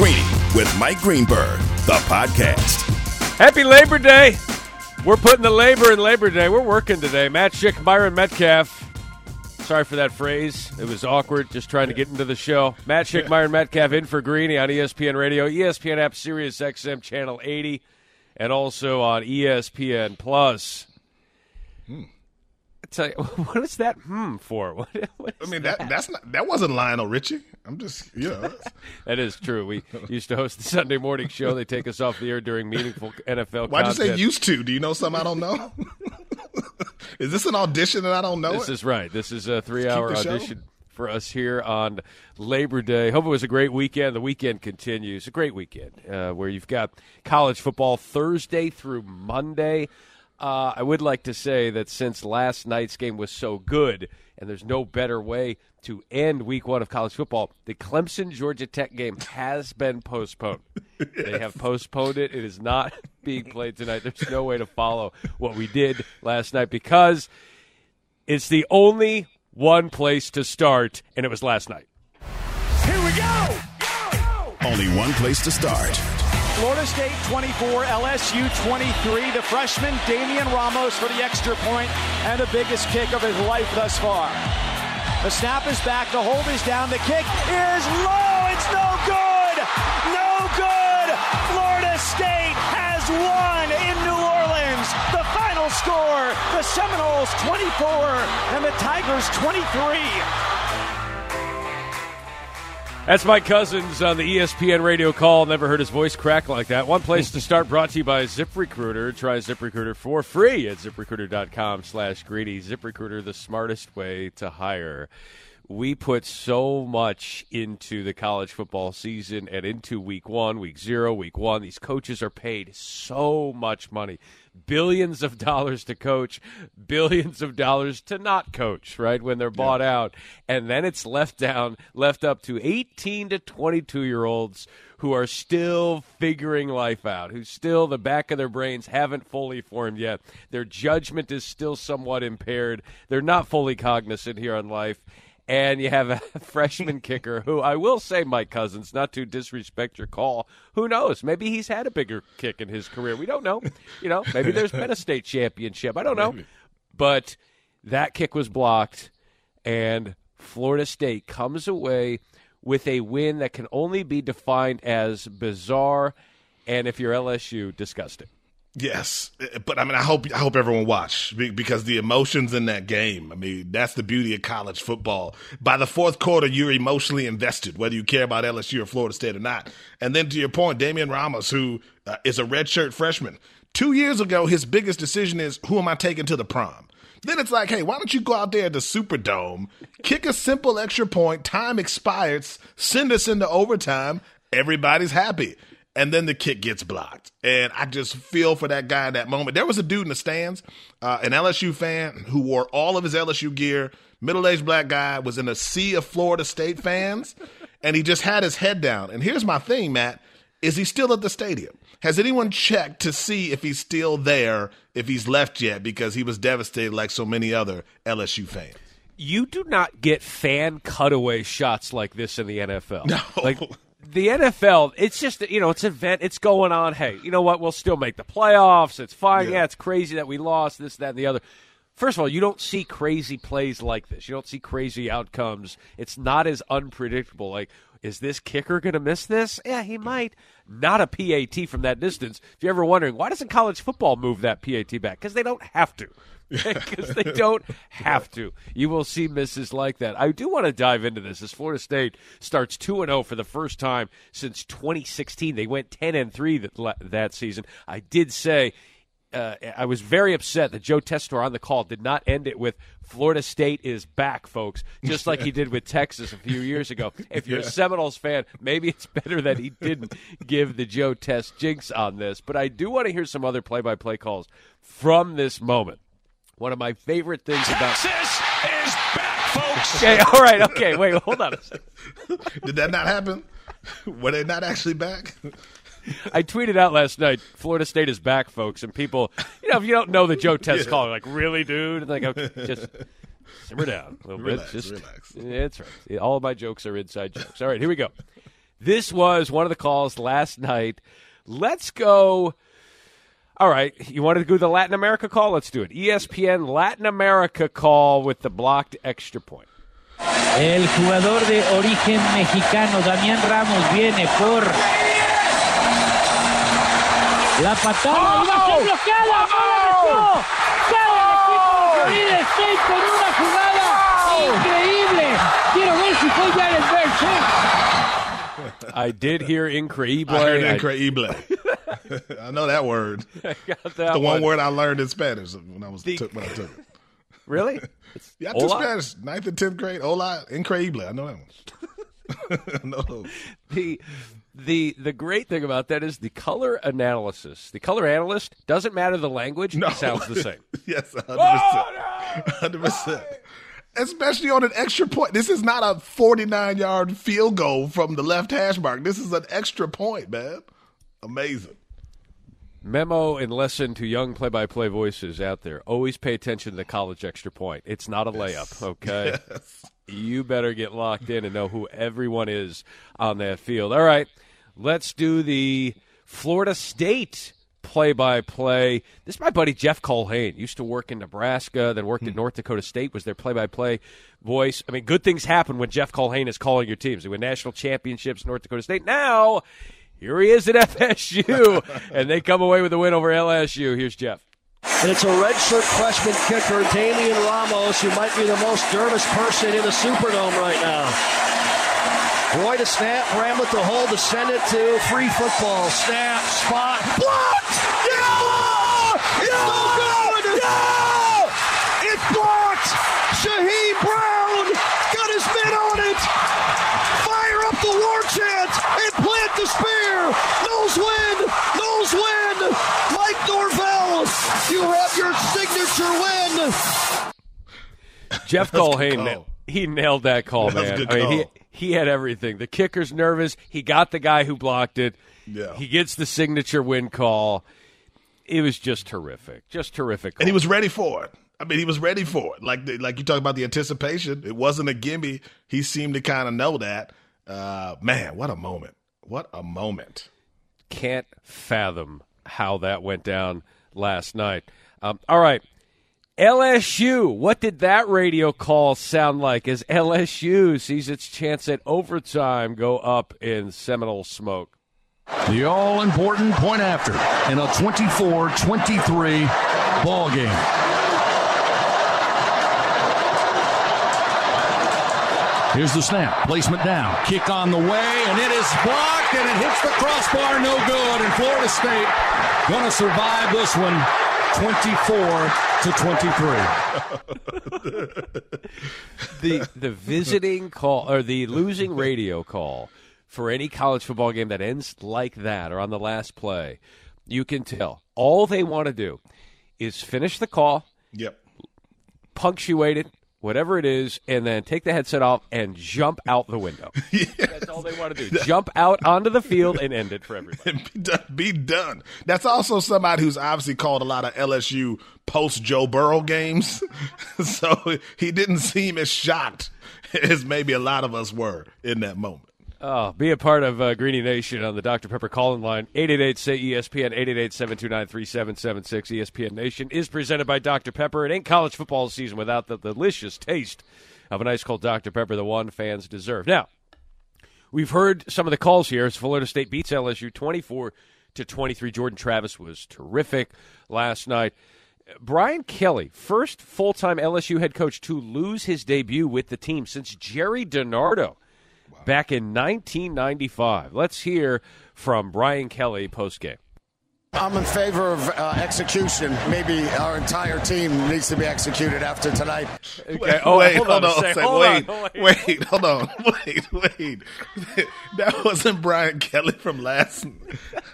Greeny with Mike Greenberg, the podcast. Happy Labor Day. We're putting the labor in Labor Day. We're working today. Matt Schick, Byron Medcalf. Sorry for that phrase. It was awkward just trying to get into the show. Matt Schick, Myron Medcalf in for Greeny on ESPN Radio, ESPN app, Sirius XM Channel 80, and also on ESPN Plus. Tell you, what is that hmm for? What, what I mean, that, that's not that wasn't Lionel Richie. I'm just, you know. that's- true. We used to host the Sunday morning show. They take us off the air during meaningful NFL Why'd you say used to? Do you know something I don't know? Is this an audition and I don't know This it? is right. This is a three-hour the show. audition for us here on Labor Day. Hope it was a great weekend. The weekend continues. A great weekend uh, where you've got college football Thursday through Monday. Uh, I would like to say that since last night's game was so good, and there's no better way to end Week One of college football, the Clemson Georgia Tech game has been postponed. They have postponed it. It is not being played tonight. There's no way to follow what we did last night because it's the only one place to start, and it was last night. Here we go! Only one place to start. Florida State 24, LSU 23. The freshman Damian Ramos for the extra point and the biggest kick of his life thus far. The snap is back. The hold is down. The kick is low. It's no good. No good. Florida State has won in New Orleans. The final score the Seminoles 24 and the Tigers 23. That's Mike Couzens on the E ESPN radio call. Never heard his voice crack like that. One place to start brought to you by ZipRecruiter. Try ZipRecruiter for free at ziprecruiter.com slash greeny. ZipRecruiter, the smartest way to hire. We put so much into the college football season and into week one, week zero, week one. These coaches are paid so much money. Billions of dollars to coach, billions of dollars to not coach, right? When they're bought out. And then it's left down, left up to 18 to 22 year olds who are still figuring life out, who still the back of their brains haven't fully formed yet. Their judgment is still somewhat impaired. They're not fully cognizant here on life. And you have a freshman kicker who I will say, Mike Couzens, not to disrespect your call. Who knows? Maybe he's had a bigger kick in his career. We don't know. You know, maybe there's been a state championship. I don't know. But that kick was blocked, and Florida State comes away with a win that can only be defined as bizarre, and if you're LSU, disgusting. Yes, but I mean, I hope I hope everyone watch because the emotions in that game. I mean, that's the beauty of college football. By the fourth quarter, you're emotionally invested, whether you care about LSU or Florida State or not. And then to your point, Damian Ramos, who uh, is a redshirt freshman, two years ago, his biggest decision is who am I taking to the prom. Then it's like, hey, why don't you go out there at the Superdome, kick a simple extra point, time expires, send us into overtime, everybody's happy. And then the kick gets blocked. And I just feel for that guy in that moment. There was a dude in the stands, uh, an LSU fan who wore all of his LSU gear, middle aged black guy, was in a sea of Florida State fans, and he just had his head down. And here's my thing, Matt. Is he still at the stadium? Has anyone checked to see if he's still there, if he's left yet, because he was devastated like so many other LSU fans? you do not get fan cutaway shots like this in the NFL. No. Like the NFL, it's just you know, it's an event, it's going on. Hey, you know what? We'll still make the playoffs. It's fine. Yeah. Yeah, it's crazy that we lost this, that, and the other. First of all, you don't see crazy plays like this. You don't see crazy outcomes. It's not as unpredictable. Like, is this kicker going to miss this? Yeah, he might. Not a PAT from that distance. If you're ever wondering, why doesn't college football move that PAT back? Because they don't have to. Because they don't have to. You will see misses like that. I do want to dive into this as Florida State starts 2 and 0 for the first time since 2016. They went 10 and 3 that, that season. I did say uh, I was very upset that Joe Tessitore on the call did not end it with Florida State is back, folks, just like he did with Texas a few years ago. If you're a Seminoles fan, maybe it's better that he didn't give the Joe Test jinx on this. But I do want to hear some other play-by-play calls from this moment. One of my favorite things Texas about is back, folks. Okay, all right, okay, wait, hold on. Did that not happen? Were they not actually back? I tweeted out last night, Florida State is back, folks, and people, you know, if you don't know the Joe Test Yeah. call, like, really, dude? And like, okay, just simmer down a little Relax, bit. Just, relax. That's right. All of my jokes are inside jokes. All right, here we go. This was one of the calls last night. Let's go. All right, you wanted to do the Latin America call? Let's do it. ESPN Latin America call with the blocked extra point. El jugador de origen mexicano, Damián Ramos, viene por la patada y va a ser bloqueada. ¡Gol! ¡Sale el equipo de Florida State con una jugada increíble! Quiero ver si fue ya el verse. I did hear increíble. I heard increíble. I know that word. I got that The one one. word I learned in Spanish when I was The- took, when I took it. Really? Yeah, I took Hola? Spanish, ninth and tenth grade. Hola, increíble. I know that one. Those. the the the great thing about that is the color analysis. The color analyst doesn't matter the language. No. It sounds the same. yes, hundred percent, hundred percent. Especially on an extra point. This is not a forty-nine yard field goal from the left hash mark. This is an extra point, man. Amazing. Memo and lesson to young play-by-play voices out there: always pay attention to the college extra point. It's not a layup. Okay. You better get locked in and know who everyone is on that field. All right, let's do the Florida State play-by-play. This is my buddy Jeff Culhane. Used to work in Nebraska, then worked at hmm. North Dakota State. Was their play-by-play voice. I mean, good things happen when Jeff Culhane is calling your teams. They win national championships. North Dakota State. Now, here he is at FSU, and they come away with a win over LSU. Here's Jeff. And it's a redshirt freshman kicker, Damian Ramos, who might be the most nervous person in the Superdome right now. Roy to snap, Bramlett to hold, to send it to free football. Snap, spot, blocked! Yeah! It's no good! Yeah! It's blocked! Shyheim Brown got his mitt on it! Fire up the war chant and plant the spear! Noles win! Noles win! Mike Norvell, you have your signature win! Jeff That's Culhane, call. he nailed that call, That's a man. good I mean, call. he had everything. The kicker's nervous. He got the guy who blocked it. Yeah. He gets the signature win call. It was just terrific. Just terrific. and he was ready for it. I mean, he was ready for it. Like the, like you talk about the anticipation. It wasn't a gimme. He seemed to kind of know that. Uh, man, what a moment! What a moment! can't fathom how that went down last night. Um, all right. LSU, what did that radio call sound like as LSU sees its chance at overtime go up in Seminole smoke? The all important point after in a 24 23 ball game. Here's the snap. Placement down. Kick on the way, and it is blocked, and it hits the crossbar. No good. And Florida State going to survive this one 24 to 23. the the visiting call or the losing radio call for any college football game that ends like that or on the last play, you can tell all they want to do is finish the call, Yep. punctuate it, whatever it is, and then take the headset off and jump out the window. That's all they want to do. Jump out onto the field and end it for everybody. Be done, be done. That's also somebody who's obviously called a lot of LSU post Joe Burrow games, so he didn't seem as shocked as maybe a lot of us were in that moment. Oh, be a part of uh, Greeny Nation on the Dr. Pepper call-in line. 888-SAY-ESPN, 888-729-3776. ESPN Nation is presented by Dr. Pepper. It ain't college football season without the delicious taste of a nice cold Dr. Pepper, the one fans deserve. Now, we've heard some of the calls here as Florida State beats LSU 24 to 23. Jordan Travis was terrific last night. Brian Kelly, first full-time LSU head coach to lose his debut with the team since Gerry DiNardo back in 1995. Let's hear from Brian Kelly post game. I'm in favor of uh, execution. Maybe our entire team needs to be executed after tonight. Okay. Oh, wait, hold, hold on. on, a sec. Hold wait, on. wait, wait, hold on, wait, wait. That wasn't Brian Kelly from last.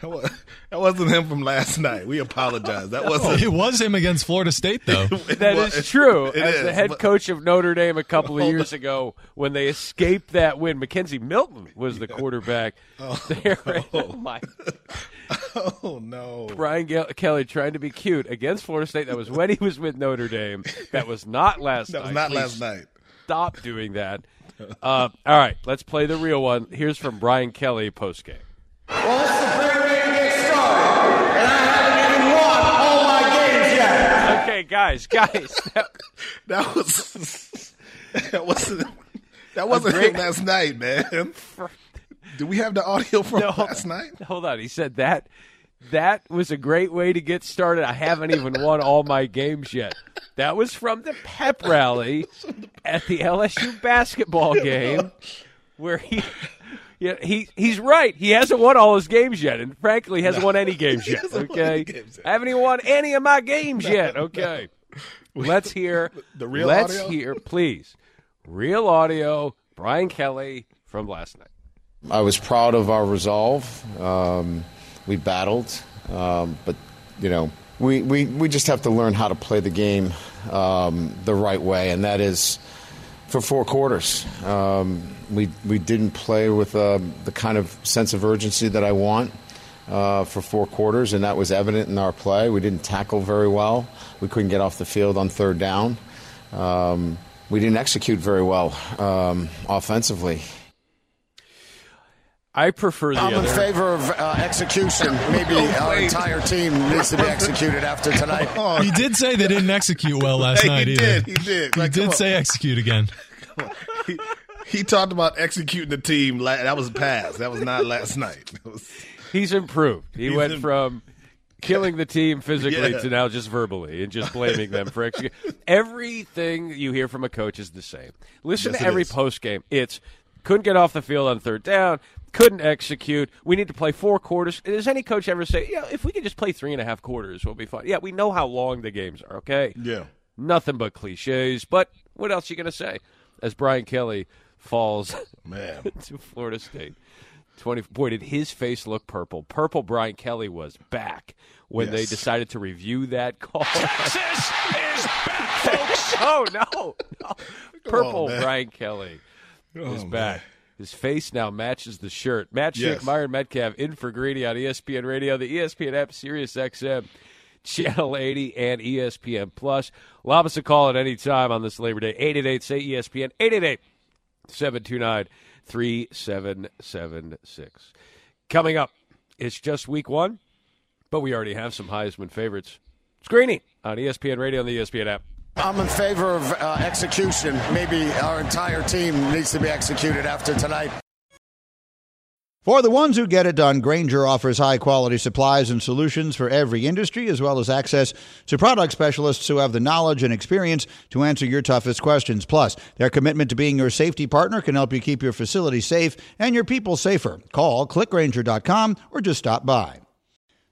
That wasn't him from last night. We apologize. That wasn't. It was him against Florida State, though. It That was- is true. it As the head but- coach of Notre Dame a couple of Hold years ago, when they escaped that win, McKenzie Milton was the quarterback. there. Oh, my. Oh no. Brian Ge- Kelly trying to be cute against Florida State. That was when he was with Notre Dame. That was not last night. That night. was not Please last night. Stop doing that. Uh, all right, let's play the real one. Here's from Brian Kelly post game. Well, this is a great way to get started, and I haven't even won all my games yet. Okay, guys, guys. That, That was. That wasn't. That wasn't great- him last night, man. Do we have the audio from No. last night? hold on. He said that that was a great way to get started. I haven't even won all my games yet. That was from the pep rally at the LSU basketball game where he yeah, he he's right. He hasn't won all his games yet, and frankly, hasn't won any games yet. Okay, games yet. I haven't even won any of my games yet. Okay, let's hear The real Let's audio? hear, please, real audio. Brian Kelly from last night. I was proud of our resolve. Um, we battled, um, but you know, we, we, we just have to learn how to play the game um, the right way, and that is for four quarters. Um, we we didn't play with uh, the kind of sense of urgency that I want. Uh, for four quarters, and that was evident in our play. We didn't tackle very well. We couldn't get off the field on third down. Um, we didn't execute very well offensively. I prefer the I'm other. in favor of uh, execution. Maybe our entire team needs to be executed after tonight. Oh, He did say they didn't execute well last Hey, night he either. did, he did. He Like, come did on. say execute again. he, he talked about executing the team. la- That was past. That was not last night. Was- He's improved. He He's went im- from killing the team physically Yeah. to now just verbally and just blaming them for executing. Everything you hear from a coach is the same. Listen Yes, to every post game. It's couldn't get off the field on third down, couldn't execute. We need to play four quarters. Does any coach ever say, "Yeah, if we could just play three and a half quarters, we'll be fine"? Yeah, we know how long the games are. Okay, yeah. nothing but cliches. But what else are you going to say? As Brian Kelly falls Man. to Florida State. Twenty. Boy, did his face look purple. Purple. Brian Kelly was back when they decided to review that call. Texas is back, folks. oh no, no. Purple. man. Brian Kelly oh, is Oh, back. man. His face now matches the shirt. Matt Schick, Yes. Myron Medcalf, in for Greeny on ESPN Radio, the ESPN app, Sirius XM, Channel 80, and ESPN Plus. Lob us a call at any time on this Labor Day. 888 say ESPN. 888 729 3776. Coming up, it's just week one, but we already have some Heisman favorites. Greeny on ESPN Radio and the ESPN app. I'm in favor of uh, execution. Maybe our entire team needs to be executed after tonight. For the ones who get it done, Grainger offers high quality supplies and solutions for every industry, as well as access to product specialists who have the knowledge and experience to answer your toughest questions. Plus, their commitment to being your safety partner can help you keep your facility safe and your people safer. Call clickgrainger.com or just stop by.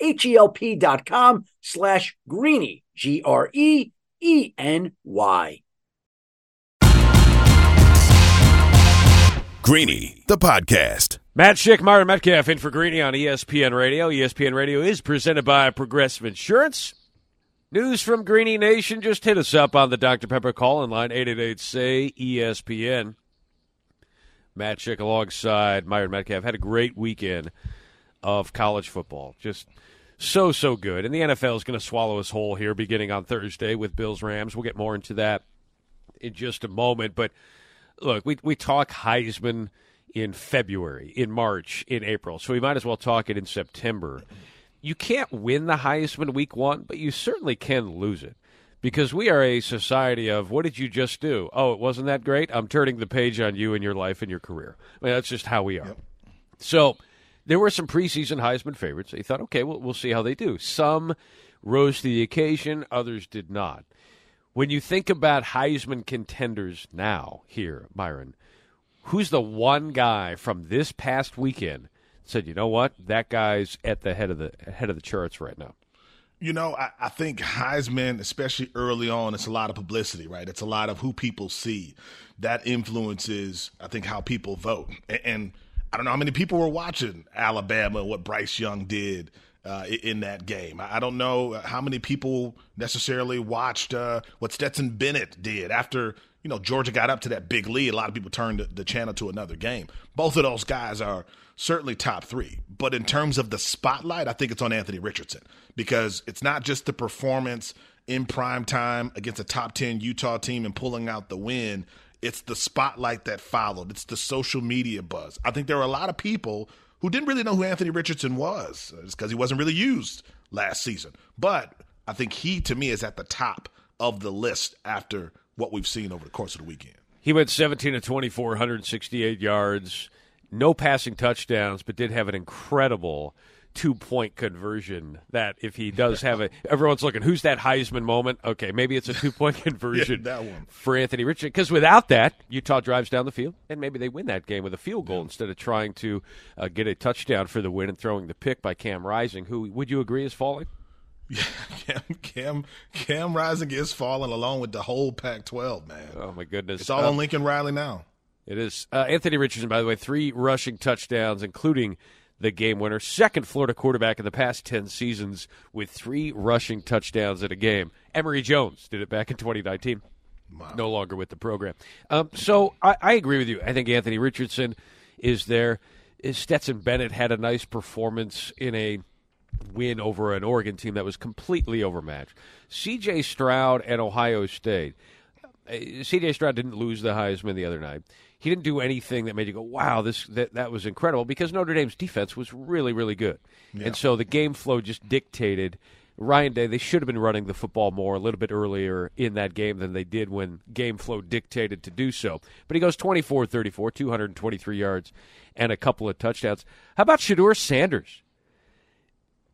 H-E-L-P dot com slash greeny, G-R-E-E-N-Y. Greeny, the podcast. Matt Schick, Myron Medcalf in for Greeny on ESPN Radio. ESPN Radio is presented by Progressive Insurance. News from Greeny Nation. Just hit us up on the Dr. Pepper call in line 888-SAY-ESPN. Matt Schick alongside Myron Medcalf had a great weekend of college football. Just so, so good. And the NFL is going to swallow us whole here beginning on Thursday with Bills Rams. We'll get more into that in just a moment. But look, we, we talk Heisman in February, in March, in April. So we might as well talk it in September. You can't win the Heisman week one, but you certainly can lose it because we are a society of what did you just do? Oh, it wasn't that great? I'm turning the page on you and your life and your career. I mean, that's just how we are. So there were some preseason Heisman favorites. They thought, okay, we'll, we'll see how they do. Some rose to the occasion, others did not. When you think about Heisman contenders now, here, Byron, who's the one guy from this past weekend said, you know what, that guy's at the head of the head of the charts right now? You know, I, I think Heisman, especially early on, it's a lot of publicity, right? It's a lot of who people see. That influences, I think, how people vote. And, and I don't know how many people were watching Alabama what Bryce Young did uh, in that game. I don't know how many people necessarily watched uh, what Stetson Bennett did after you know Georgia got up to that big lead. A lot of people turned the, channel to another game. Both of those guys are certainly top three. But in terms of the spotlight, I think it's on Anthony Richardson because it's not just the performance in prime time against a top 10 Utah team and pulling out the win. It's the spotlight that followed. It's the social media buzz. I think there were a lot of people who didn't really know who Anthony Richardson was uh, because he wasn't really used last season. But I think he, to me, is at the top of the list after what we've seen over the course of the weekend. He went 17 to 24, 168 yards, no passing touchdowns, but did have an incredible two point conversion. That if he does have a, everyone's looking, who's that Heisman moment? Okay, maybe it's a two point conversion that one. for Anthony Richardson. Because without that, Utah drives down the field, and maybe they win that game with a field goal instead of trying to uh, get a touchdown for the win and throwing the pick by Cam Rising, who would you agree is falling? Cam Cam Cam Rising is falling along with the whole Pac-12, man. Oh my goodness! It's all Uh, on Lincoln Riley now. It is uh, Anthony Richardson, by the way, three rushing touchdowns, including the game winner. Second Florida quarterback in the past ten seasons with three rushing touchdowns in a game. Emory Jones did it back in 2019. No longer with the program. Um, so I, I agree with you. I think Anthony Richardson is there. Stetson Bennett had a nice performance in a win over an Oregon team that was completely overmatched. C.J. Stroud and Ohio State. Uh, C.J. Stroud didn't lose the Heisman the other night. He didn't do anything that made you go, "Wow, this that, that was incredible," because Notre Dame's defense was really, really good, and so the game flow just dictated. Ryan Day, they should have been running the football more a little bit earlier in that game than they did when game flow dictated to do so. But he goes 24 34, 223 yards, and a couple of touchdowns. How about Shedeur Sanders?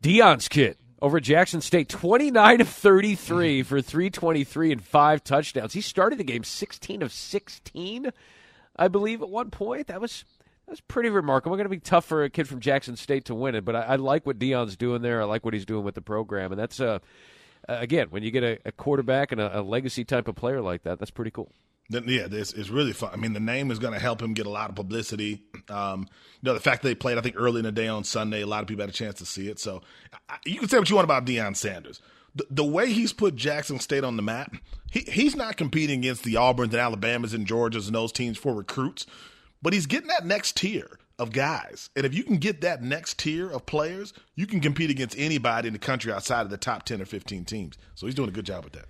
Deion's kid over at Jackson State, 29 of 33 for 323 and five touchdowns. He started the game 16 of 16, I believe, at one point. That was that was pretty remarkable. Going to be tough for a kid from Jackson State to win it, but I, I like what Deion's doing there. I like what he's doing with the program, and that's uh, uh, again when you get a, a quarterback and a, a legacy type of player like that, that's pretty cool. Then, yeah, is really fun. I mean, the name is going to help him get a lot of publicity. Um, you know, the fact that they played, I think, early in the day on Sunday, a lot of people had a chance to see it. So I, you can say what you want about Deion Sanders. The, way he's put Jackson State on the map, he, he's not competing against the Auburns and Alabamas and Georgias and those teams for recruits, but he's getting that next tier of guys. And if you can get that next tier of players, you can compete against anybody in the country outside of the top 10 or 15 teams. So he's doing a good job with that.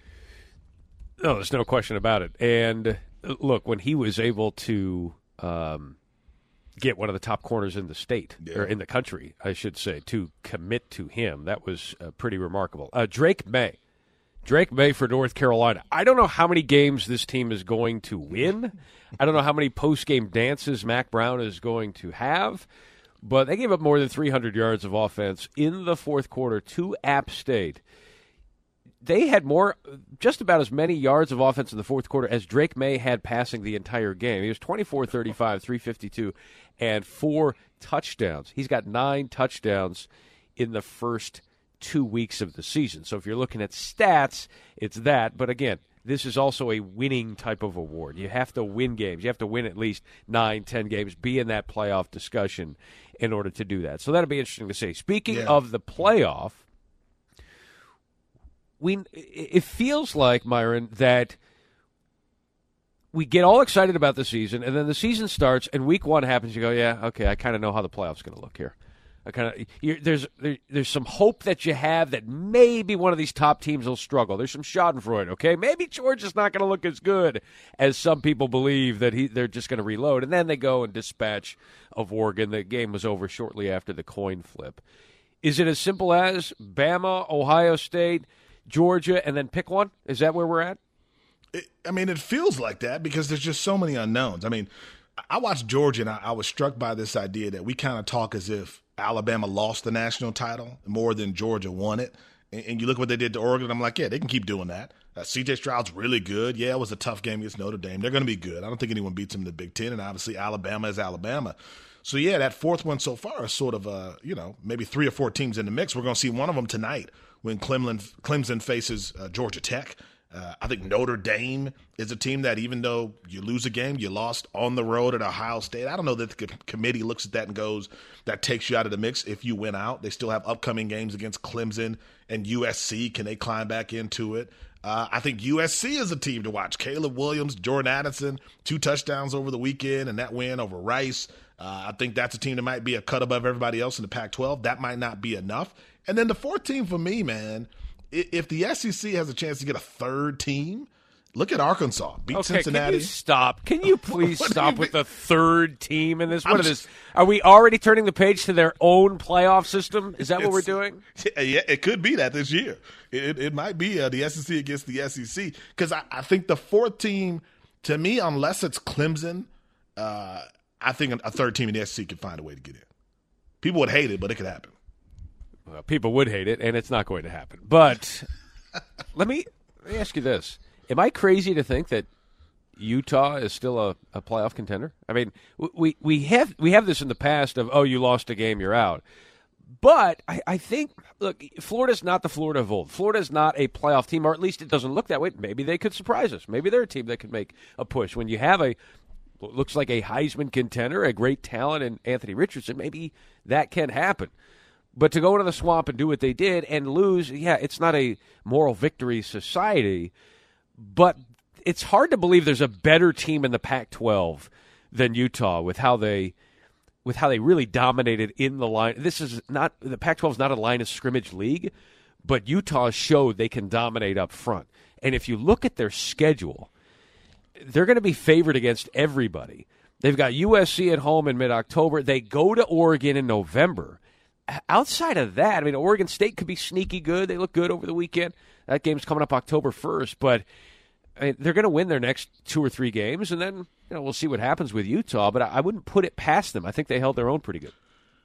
No, there's no question about it. And uh, look, when he was able to um, get one of the top corners in the state or in the country, I should say, to commit to him. That was uh, pretty remarkable. Uh, Drake Maye. Drake Maye for North Carolina. I don't know how many games this team is going to win. I don't know how many post game dances Mack Brown is going to have, but they gave up more than 300 yards of offense in the fourth quarter to App State. They had more, just about as many yards of offense in the fourth quarter as Drake Maye had passing the entire game. He was 24 35, 352, and four touchdowns. He's got nine touchdowns in the first two weeks of the season. So if you're looking at stats, it's that. But again, this is also a winning type of award. You have to win games. You have to win at least nine, ten games, be in that playoff discussion in order to do that. So that'll be interesting to see. Speaking Yeah. of the playoff, we it feels like Myron that we get all excited about the season, and then the season starts, and week one happens. You go, yeah, okay, I kind of know how the playoffs going to look here. I kind of there's there, there's some hope that you have that maybe one of these top teams will struggle. There's some Schadenfreude, okay? Maybe Georgia's not going to look as good as some people believe that he they're just going to reload, and then they go and dispatch of Oregon. The game was over shortly after the coin flip. Is it as simple as Bama, Ohio State, Georgia, and then pick one? Is that where we're at? It, I mean, it feels like that because there's just so many unknowns. I mean, I watched Georgia and I, I was struck by this idea that we kind of talk as if Alabama lost the national title more than Georgia won it. And, and you look what they did to Oregon. I'm like, yeah, they can keep doing that. Uh, CJ Stroud's really good. Yeah, it was a tough game against Notre Dame. They're going to be good. I don't think anyone beats them in the Big Ten, and obviously Alabama is Alabama. So yeah, that fourth one so far is sort of uh, you know maybe three or four teams in the mix. We're going to see one of them tonight when Clemson Clemson faces uh, Georgia Tech. Uh, I think Notre Dame is a team that even though you lose a game, you lost on the road at Ohio State. I don't know that the committee looks at that and goes, that takes you out of the mix if you win out. They still have upcoming games against Clemson and USC. Can they climb back into it? Uh, I think USC is a team to watch. Caleb Williams, Jordan Addison, two touchdowns over the weekend, and that win over Rice. Uh, I think that's a team that might be a cut above everybody else in the Pac 12. That might not be enough. And then the fourth team for me, man, if the SEC has a chance to get a third team, look at Arkansas. Beat Okay, Cincinnati. can you stop? Can you please stop you with the third team in this? What is this? Are we already turning the page to their own playoff system? Is that what we're doing? Yeah, it could be that this year. It, it, it might be uh, the SEC against the SEC because I, I think the fourth team, to me, unless it's Clemson, uh, I think a third team in the SEC could find a way to get in. People would hate it, but it could happen. Well, people would hate it, and it's not going to happen. But let me let me ask you this: Am I crazy to think that Utah is still a, a playoff contender? I mean, we we have we have this in the past of oh, you lost a game, you're out. But I, I think look, Florida's not the Florida of old. Florida's not a playoff team, or at least it doesn't look that way. Maybe they could surprise us. Maybe they're a team that could make a push. When you have a looks like a Heisman contender, a great talent in Anthony Richardson, maybe that can happen. But to go into the swamp and do what they did and lose, yeah, it's not a moral victory society, but it's hard to believe there's a better team in the Pac-12 than Utah with how they with how they really dominated in the line. This is not the Pac-12 is not a line of scrimmage league, but Utah showed they can dominate up front. And if you look at their schedule, they're going to be favored against everybody. They've got USC at home in mid-October. They go to Oregon in November. Outside of that, I mean, Oregon State could be sneaky good. They look good over the weekend. That game's coming up October 1st, but I mean, they're going to win their next two or three games, and then you know we'll see what happens with Utah. But I, I wouldn't put it past them. I think they held their own pretty good.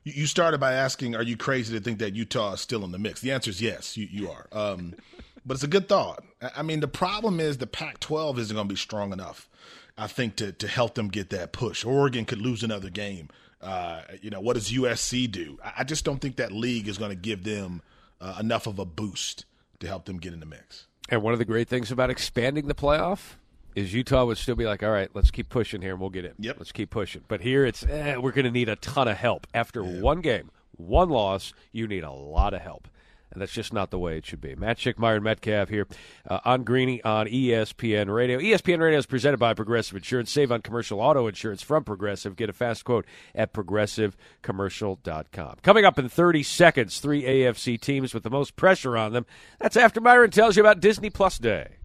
You started by asking, "Are you crazy to think that Utah is still in the mix?" The answer is yes, you, you are. Um, but it's a good thought. I- I mean, the problem is the Pac-12 isn't going to be strong enough. I think to to help them get that push. Oregon could lose another game. Uh, you know, what does USC do? I, just don't think that league is going to give them uh, enough of a boost to help them get in the mix. And one of the great things about expanding the playoff is Utah would still be like, all right, let's keep pushing here and we'll get in. Yep. Let's keep pushing. But here it's, eh, we're going to need a ton of help. After one game, one loss, you need a lot of help. And that's just not the way it should be. Matt Schick, Myron Medcalf here uh, on Greeny on ESPN Radio. ESPN Radio is presented by Progressive Insurance. Save on commercial auto insurance from Progressive. Get a fast quote at progressivecommercial.com. Coming up in 30 seconds, three AFC teams with the most pressure on them. That's after Myron tells you about Disney Plus Day.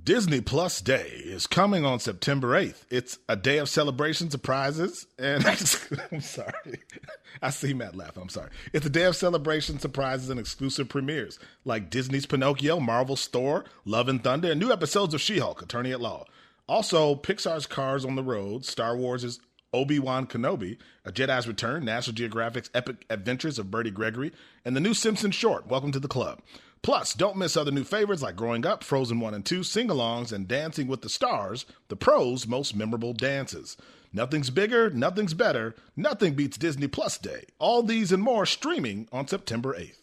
Disney Plus Day is coming on September 8th. It's a day of celebration, surprises, and I'm sorry. I see Matt laugh. I'm sorry. It's a day of celebration, surprises, and exclusive premieres like Disney's Pinocchio, Marvel's Thor, Love and Thunder, and new episodes of She Hulk, Attorney at Law. Also, Pixar's Cars on the Road, Star Wars' Obi Wan Kenobi, A Jedi's Return, National Geographic's Epic Adventures of Bertie Gregory, and the new Simpsons short, Welcome to the Club. Plus, don't miss other new favorites like Growing Up, Frozen 1 and 2, Sing Alongs, and Dancing with the Stars, the pros' most memorable dances. Nothing's bigger, nothing's better, nothing beats Disney Plus Day. All these and more streaming on September 8th.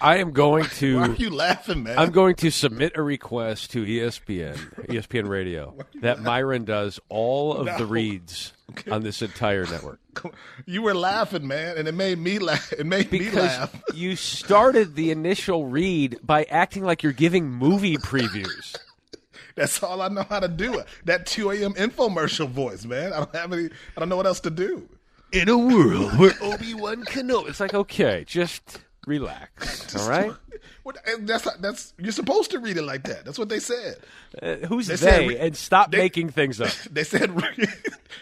I am going to. Why are you laughing, man? I'm going to submit a request to ESPN, ESPN Radio, that Myron does all of No. the reads on this entire network. You were laughing, man, and it made me laugh. It made me Because laugh. you started the initial read by acting like you're giving movie previews. That's all I know how to do. That 2 a.m. infomercial voice, man. I don't have any. I don't know what else to do. In a world where Obi Wan Kenobi, it's like okay, just relax, all right? What, and that's that's you're supposed to read it like that. That's what they said. Uh, who's they? said re- and stop they- making things up. They said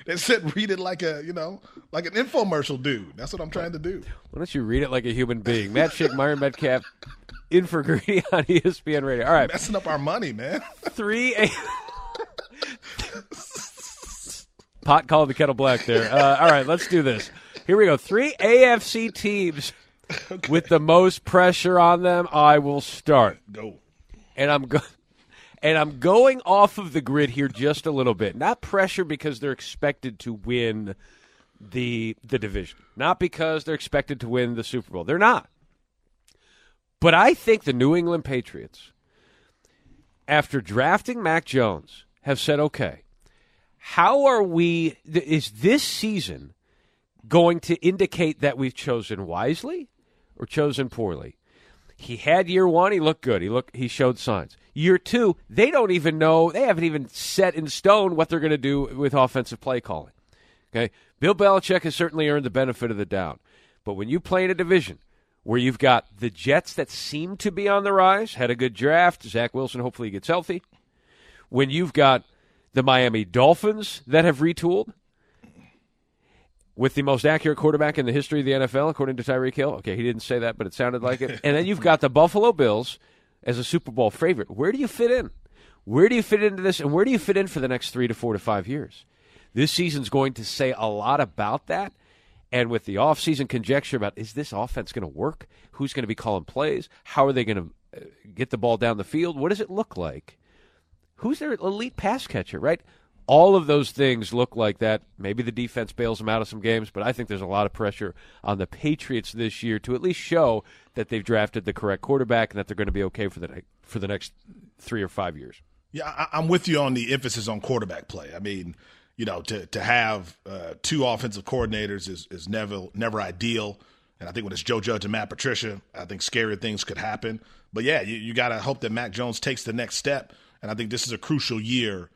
they said read it like a you know like an infomercial dude. That's what I'm trying to do. Why don't you read it like a human being? Matt Schick, Myron Medcalf, in for Greeny on ESPN Radio. All right, Messing up our money, man. three. A- Pot called the kettle black there. Uh, all right, let's do this. Here we go. Three AFC teams with the most pressure on them. I will start. Go. and I'm go- and I'm going off of the grid here just a little bit. Not pressure because they're expected to win the the division. Not because they're expected to win the Super Bowl. They're not. But I think the New England Patriots after drafting Mac Jones have said, "Okay, how are we is this season going to indicate that we've chosen wisely or chosen poorly?" He had year one. He looked good. He looked. He showed signs. Year two, they don't even know. They haven't even set in stone what they're going to do with offensive play calling. Okay, Bill Belichick has certainly earned the benefit of the doubt. But when you play in a division where you've got the Jets that seem to be on the rise, had a good draft. Zach Wilson hopefully gets healthy. When you've got the Miami Dolphins that have retooled, with the most accurate quarterback in the history of the NFL, according to Tyreek Hill. Okay, he didn't say that, but it sounded like it. and then you've got the Buffalo Bills as a Super Bowl favorite. Where do you fit in? Where do you fit into this, and where do you fit in for the next three to four to five years? This season's going to say a lot about that. And with the offseason conjecture about is this offense going to work? Who's going to be calling plays? How are they going to uh, get the ball down the field? What does it look like? Who's their elite pass catcher, right? All of those things look like that. Maybe the defense bails them out of some games, but I think there's a lot of pressure on the Patriots this year to at least show that they've drafted the correct quarterback and that they're going to be okay for the for the next three or five years. Yeah, I, I'm with you on the emphasis on quarterback play. I mean, you know, to to have uh, two offensive coordinators is is never never ideal. And I think when it's Joe Judge and Matt Patricia, I think scarier things could happen. But yeah, you, you got to hope that Mac Jones takes the next step. And I think this is a crucial year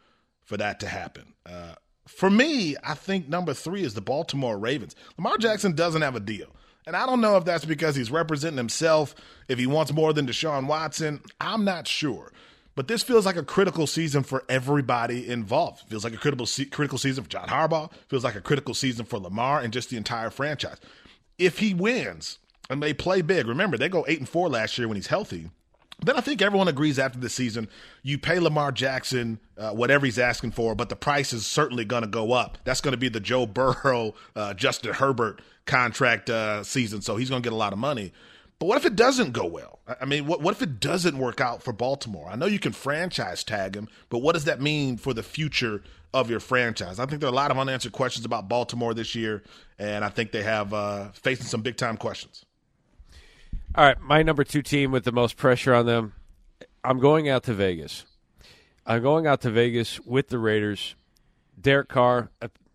for that to happen. Uh, for me, I think number three is the Baltimore Ravens. Lamar Jackson doesn't have a deal. And I don't know if that's because he's representing himself, if he wants more than Deshaun Watson. I'm not sure. But this feels like a critical season for everybody involved. Feels like a critical critical season for John Harbaugh. Feels like a critical season for Lamar and just the entire franchise. If he wins and they play big, remember they go eight and four last year when he's healthy. Then I think everyone agrees after the season, you pay Lamar Jackson uh, whatever he's asking for, but the price is certainly going to go up. That's going to be the Joe Burrow, uh, Justin Herbert contract uh, season, so he's going to get a lot of money. But what if it doesn't go well? I- mean, what, what if it doesn't work out for Baltimore? I know you can franchise tag him, but what does that mean for the future of your franchise? I think there are a lot of unanswered questions about Baltimore this year, and I think they have uh, facing some big time questions. All right, my number two team with the most pressure on them. I'm going out to Vegas. I'm going out to Vegas with the Raiders. Derek Carr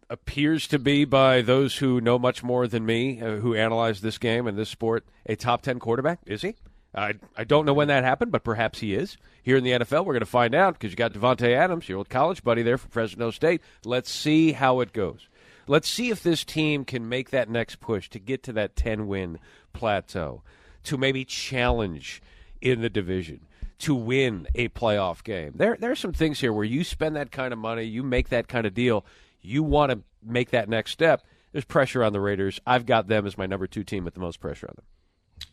appears to be, by those who know much more than me, uh, who analyze this game and this sport, a top 10 quarterback. Is he? I, I don't know when that happened, but perhaps he is. Here in the NFL, we're going to find out because you got Davante Adams, your old college buddy there from Fresno State. Let's see how it goes. Let's see if this team can make that next push to get to that 10 win plateau. To maybe challenge in the division, to win a playoff game. There, there are some things here where you spend that kind of money, you make that kind of deal, you want to make that next step. There's pressure on the Raiders. I've got them as my number two team with the most pressure on them.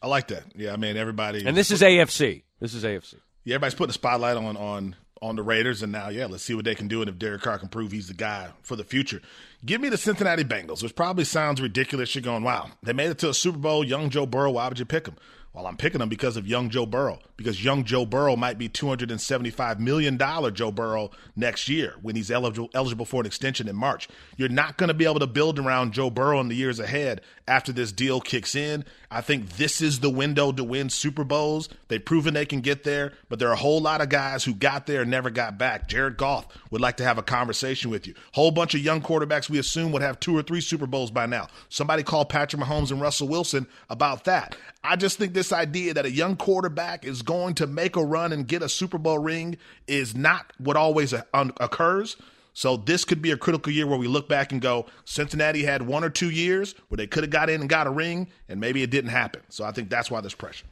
I like that. Yeah, I mean everybody. And this is AFC. This is AFC. Yeah, everybody's putting a spotlight on on on the Raiders, and now yeah, let's see what they can do, and if Derek Carr can prove he's the guy for the future. Give me the Cincinnati Bengals, which probably sounds ridiculous. You're going, wow, they made it to a Super Bowl. Young Joe Burrow, why would you pick him? Well, I'm picking him because of young Joe Burrow, because young Joe Burrow might be $275 million Joe Burrow next year when he's eligible, eligible for an extension in March. You're not going to be able to build around Joe Burrow in the years ahead after this deal kicks in. I think this is the window to win Super Bowls. They've proven they can get there, but there are a whole lot of guys who got there and never got back. Jared Goff would like to have a conversation with you. Whole bunch of young quarterbacks we assume would have two or three Super Bowls by now. Somebody call Patrick Mahomes and Russell Wilson about that. I just think this idea that a young quarterback is going to make a run and get a Super Bowl ring is not what always occurs. So this could be a critical year where we look back and go, Cincinnati had one or two years where they could have got in and got a ring, and maybe it didn't happen. So I think that's why there's pressure.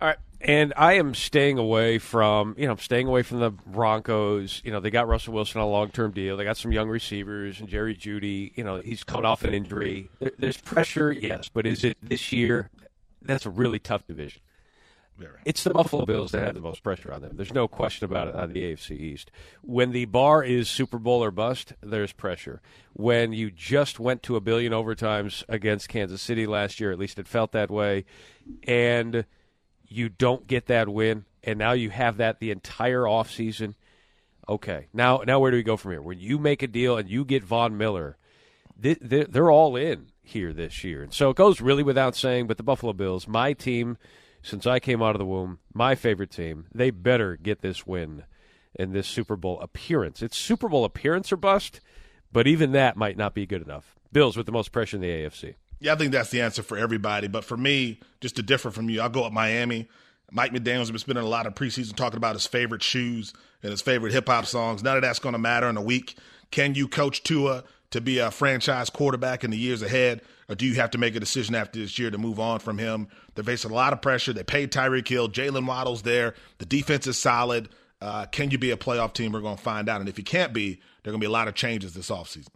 All right. And I am staying away from, you know, staying away from the Broncos. You know, they got Russell Wilson on a long term deal. They got some young receivers and Jerry Jeudy. You know, he's coming off an injury. There's pressure, yes, but is it this year? That's a really tough division. It's the Buffalo Bills that have the most pressure on them. There's no question about it on the AFC East. When the bar is Super Bowl or bust, there's pressure. When you just went to a billion overtimes against Kansas City last year, at least it felt that way, and you don't get that win, and now you have that the entire offseason. Okay, now now where do we go from here? When you make a deal and you get Von Miller, they're all in here this year. And so it goes really without saying, but the Buffalo Bills, my team – since I came out of the womb, my favorite team. They better get this win and this Super Bowl appearance. It's Super Bowl appearance or bust, but even that might not be good enough. Bills with the most pressure in the AFC. Yeah, I think that's the answer for everybody. But for me, just to differ from you, I'll go up Miami. Mike McDaniels has been spending a lot of preseason talking about his favorite shoes and his favorite hip hop songs. None of that's going to matter in a week. Can you coach Tua to be a franchise quarterback in the years ahead? Or do you have to make a decision after this year to move on from him? They're facing a lot of pressure. They paid Tyreek Hill. Jaylen Waddle's there. The defense is solid. Uh, can you be a playoff team? We're going to find out. And if you can't be, there are going to be a lot of changes this offseason.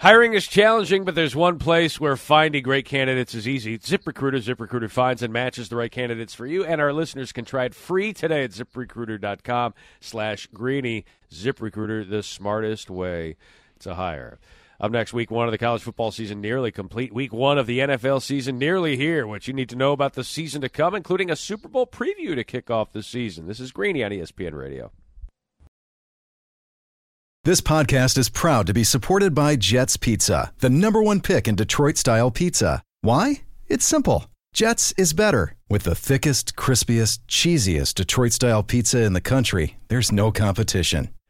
Hiring is challenging, but there's one place where finding great candidates is easy. ZipRecruiter. ZipRecruiter finds and matches the right candidates for you, and our listeners can try it free today at ZipRecruiter.com slash Greeny. ZipRecruiter, the smartest way to hire. Up next, week one of the college football season nearly complete. Week one of the NFL season nearly here. What you need to know about the season to come, including a Super Bowl preview to kick off the season. This is Greeny on ESPN Radio. This podcast is proud to be supported by Jets Pizza, the number one pick in Detroit style pizza. Why? It's simple. Jets is better. With the thickest, crispiest, cheesiest Detroit style pizza in the country, there's no competition.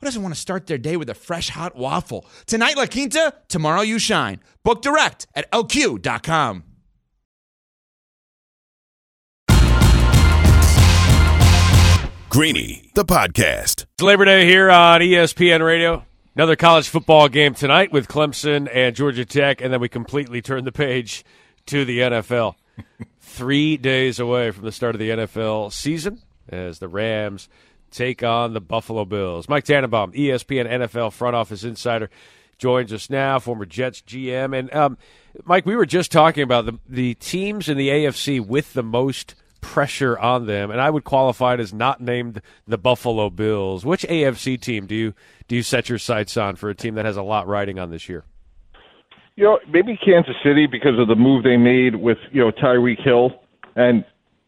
who doesn't want to start their day with a fresh hot waffle? Tonight, La Quinta, tomorrow, you shine. Book direct at lq.com. Greeny, the podcast. It's Labor Day here on ESPN Radio. Another college football game tonight with Clemson and Georgia Tech, and then we completely turn the page to the NFL. Three days away from the start of the NFL season as the Rams take on the Buffalo Bills. Mike Tannenbaum, ESPN NFL front office insider, joins us now, former Jets GM. And um, Mike, we were just talking about the, the teams in the AFC with the most pressure on them, and I would qualify it as not named the Buffalo Bills. Which AFC team do you do you set your sights on for a team that has a lot riding on this year? You know, maybe Kansas City because of the move they made with you know Tyreek Hill, and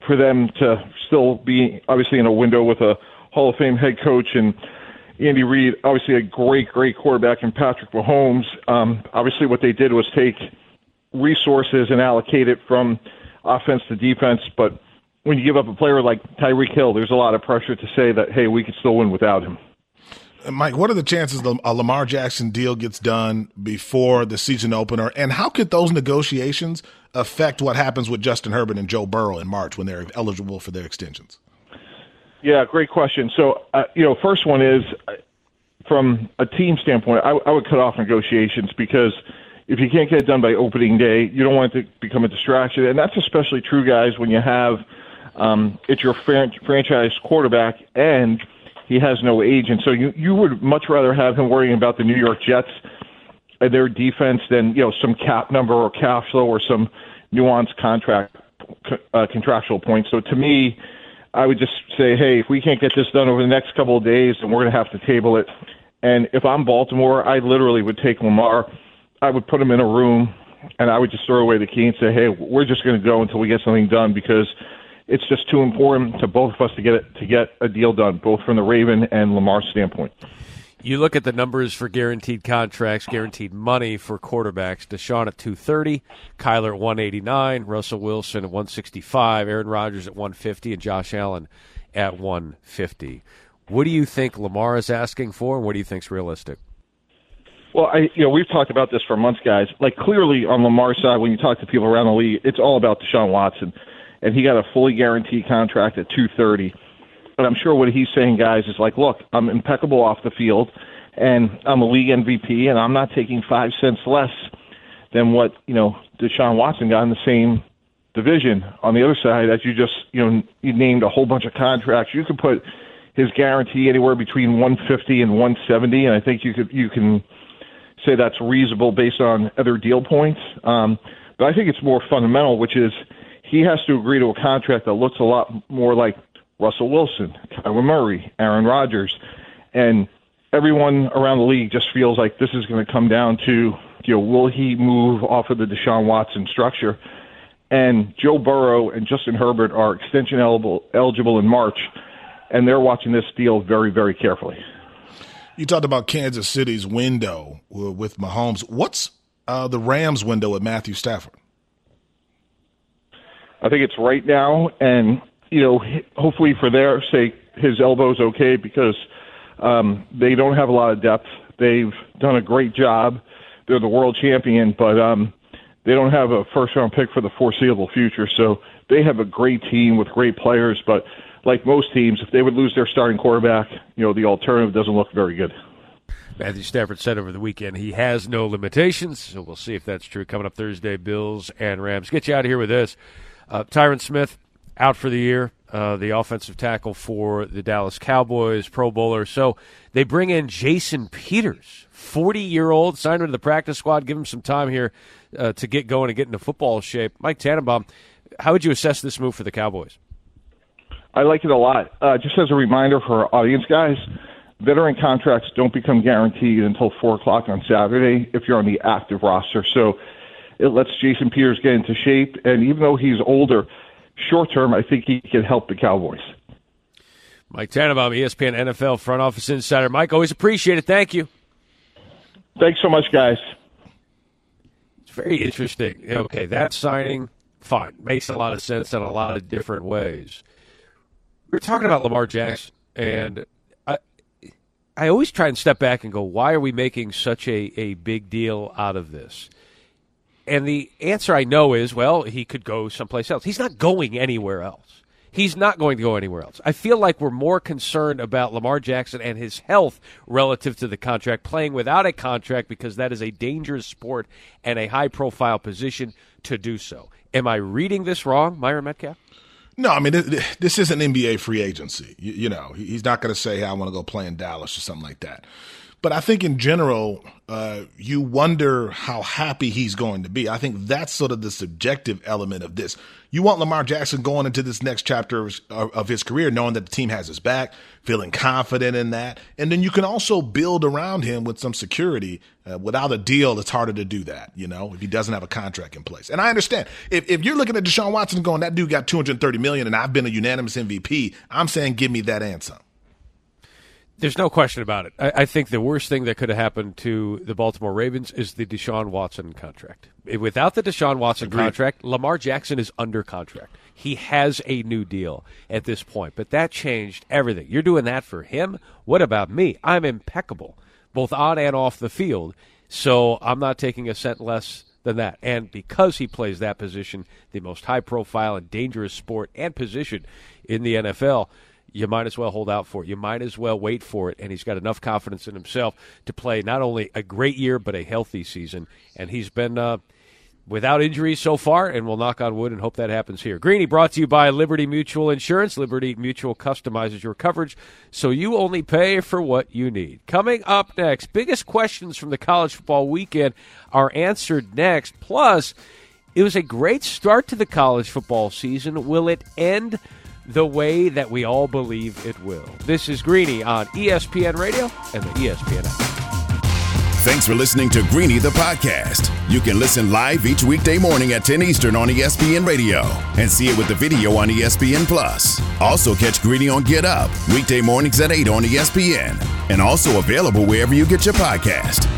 for them to still be obviously in a window with a Hall of Fame head coach and Andy Reid, obviously a great, great quarterback in Patrick Mahomes. Um, obviously, what they did was take resources and allocate it from offense to defense, but when you give up a player like Tyreek Hill, there's a lot of pressure to say that hey, we could still win without him. Mike, what are the chances a Lamar Jackson deal gets done before the season opener? And how could those negotiations affect what happens with Justin Herbert and Joe Burrow in March when they're eligible for their extensions? Yeah, great question. So, uh, you know, first one is uh, from a team standpoint, I, I would cut off negotiations because if you can't get it done by opening day, you don't want it to become a distraction. And that's especially true, guys, when you have um, it's your fran- franchise quarterback and he has no agent. So you you would much rather have him worrying about the New York Jets and their defense than you know some cap number or cash flow or some nuanced contract uh, contractual points. So to me, I would just say, hey, if we can't get this done over the next couple of days, then we're going to have to table it. And if I'm Baltimore, I literally would take Lamar. I would put him in a room, and I would just throw away the key and say, hey, we're just going to go until we get something done because it's just too important to both of us to get it to get a deal done, both from the Raven and Lamar standpoint. You look at the numbers for guaranteed contracts, guaranteed money for quarterbacks. Deshaun at 230, Kyler at 189, Russell Wilson at 165, Aaron Rodgers at 150, and Josh Allen at 150. What do you think Lamar is asking for, and what do you think is realistic? Well, I you know we've talked about this for months, guys. Like clearly on Lamar's side, when you talk to people around the league, it's all about Deshaun Watson, and he got a fully guaranteed contract at 230. But I'm sure what he's saying, guys, is like, look, I'm impeccable off the field, and I'm a league MVP, and I'm not taking five cents less than what you know Deshaun Watson got in the same division. On the other side, as you just you know you named a whole bunch of contracts, you could put his guarantee anywhere between 150 and 170, and I think you could you can say that's reasonable based on other deal points. Um, but I think it's more fundamental, which is he has to agree to a contract that looks a lot more like Russell Wilson, Kyler Murray, Aaron Rodgers, and everyone around the league just feels like this is going to come down to, you know, will he move off of the Deshaun Watson structure? And Joe Burrow and Justin Herbert are extension eligible, eligible in March, and they're watching this deal very, very carefully. You talked about Kansas City's window with Mahomes. What's uh, the Rams' window with Matthew Stafford? I think it's right now, and you know, hopefully for their sake, his elbow's okay because um, they don't have a lot of depth. They've done a great job. They're the world champion, but um, they don't have a first round pick for the foreseeable future. So they have a great team with great players, but like most teams, if they would lose their starting quarterback, you know, the alternative doesn't look very good. Matthew Stafford said over the weekend he has no limitations, so we'll see if that's true. Coming up Thursday, Bills and Rams. Get you out of here with this. Uh, Tyron Smith out for the year, uh, the offensive tackle for the Dallas Cowboys, Pro Bowler. So they bring in Jason Peters, 40 year old, signed him to the practice squad, give him some time here uh, to get going and get into football shape. Mike Tannenbaum, how would you assess this move for the Cowboys? I like it a lot. Uh, just as a reminder for our audience, guys, veteran contracts don't become guaranteed until 4 o'clock on Saturday if you're on the active roster. So it lets Jason Peters get into shape. And even though he's older, short term, I think he can help the Cowboys. Mike Tannenbaum, ESPN NFL front office insider. Mike, always appreciate it. Thank you. Thanks so much, guys. It's very interesting. Okay, that signing, fine, makes a lot of sense in a lot of different ways. We're talking about Lamar Jackson, and I, I always try and step back and go, why are we making such a, a big deal out of this? And the answer I know is, well, he could go someplace else. He's not going anywhere else. He's not going to go anywhere else. I feel like we're more concerned about Lamar Jackson and his health relative to the contract, playing without a contract because that is a dangerous sport and a high profile position to do so. Am I reading this wrong, Myron Medcalf? No, I mean this isn't NBA free agency. You, you know, he's not going to say, hey, "I want to go play in Dallas" or something like that. But I think in general, uh, you wonder how happy he's going to be. I think that's sort of the subjective element of this. You want Lamar Jackson going into this next chapter of, of his career, knowing that the team has his back, feeling confident in that. And then you can also build around him with some security. Uh, without a deal, it's harder to do that, you know, if he doesn't have a contract in place. And I understand if, if you're looking at Deshaun Watson going, that dude got 230 million and I've been a unanimous MVP, I'm saying give me that answer. There's no question about it. I, I, think the worst thing that could have happened to the Baltimore Ravens is the Deshaun Watson contract. Without the Deshaun Watson Agreed. contract, Lamar Jackson is under contract. He has a new deal at this point, but that changed everything. You're doing that for him. What about me? I'm impeccable, both on and off the field. So I'm not taking a cent less than that. And because he plays that position, the most high profile and dangerous sport and position in the NFL, you might as well hold out for it. You might as well wait for it. And he's got enough confidence in himself to play not only a great year, but a healthy season. And he's been uh, without injuries so far, and we'll knock on wood and hope that happens here. Greeny brought to you by Liberty Mutual Insurance. Liberty Mutual customizes your coverage so you only pay for what you need. Coming up next, biggest questions from the college football weekend are answered next. Plus, it was a great start to the college football season. Will it end? The way that we all believe it will. This is Greeny on ESPN Radio and the ESPN app. Thanks for listening to Greeny the podcast. You can listen live each weekday morning at 10 Eastern on ESPN Radio and see it with the video on ESPN Plus. Also catch Greeny on Get Up weekday mornings at 8 on ESPN and also available wherever you get your podcast.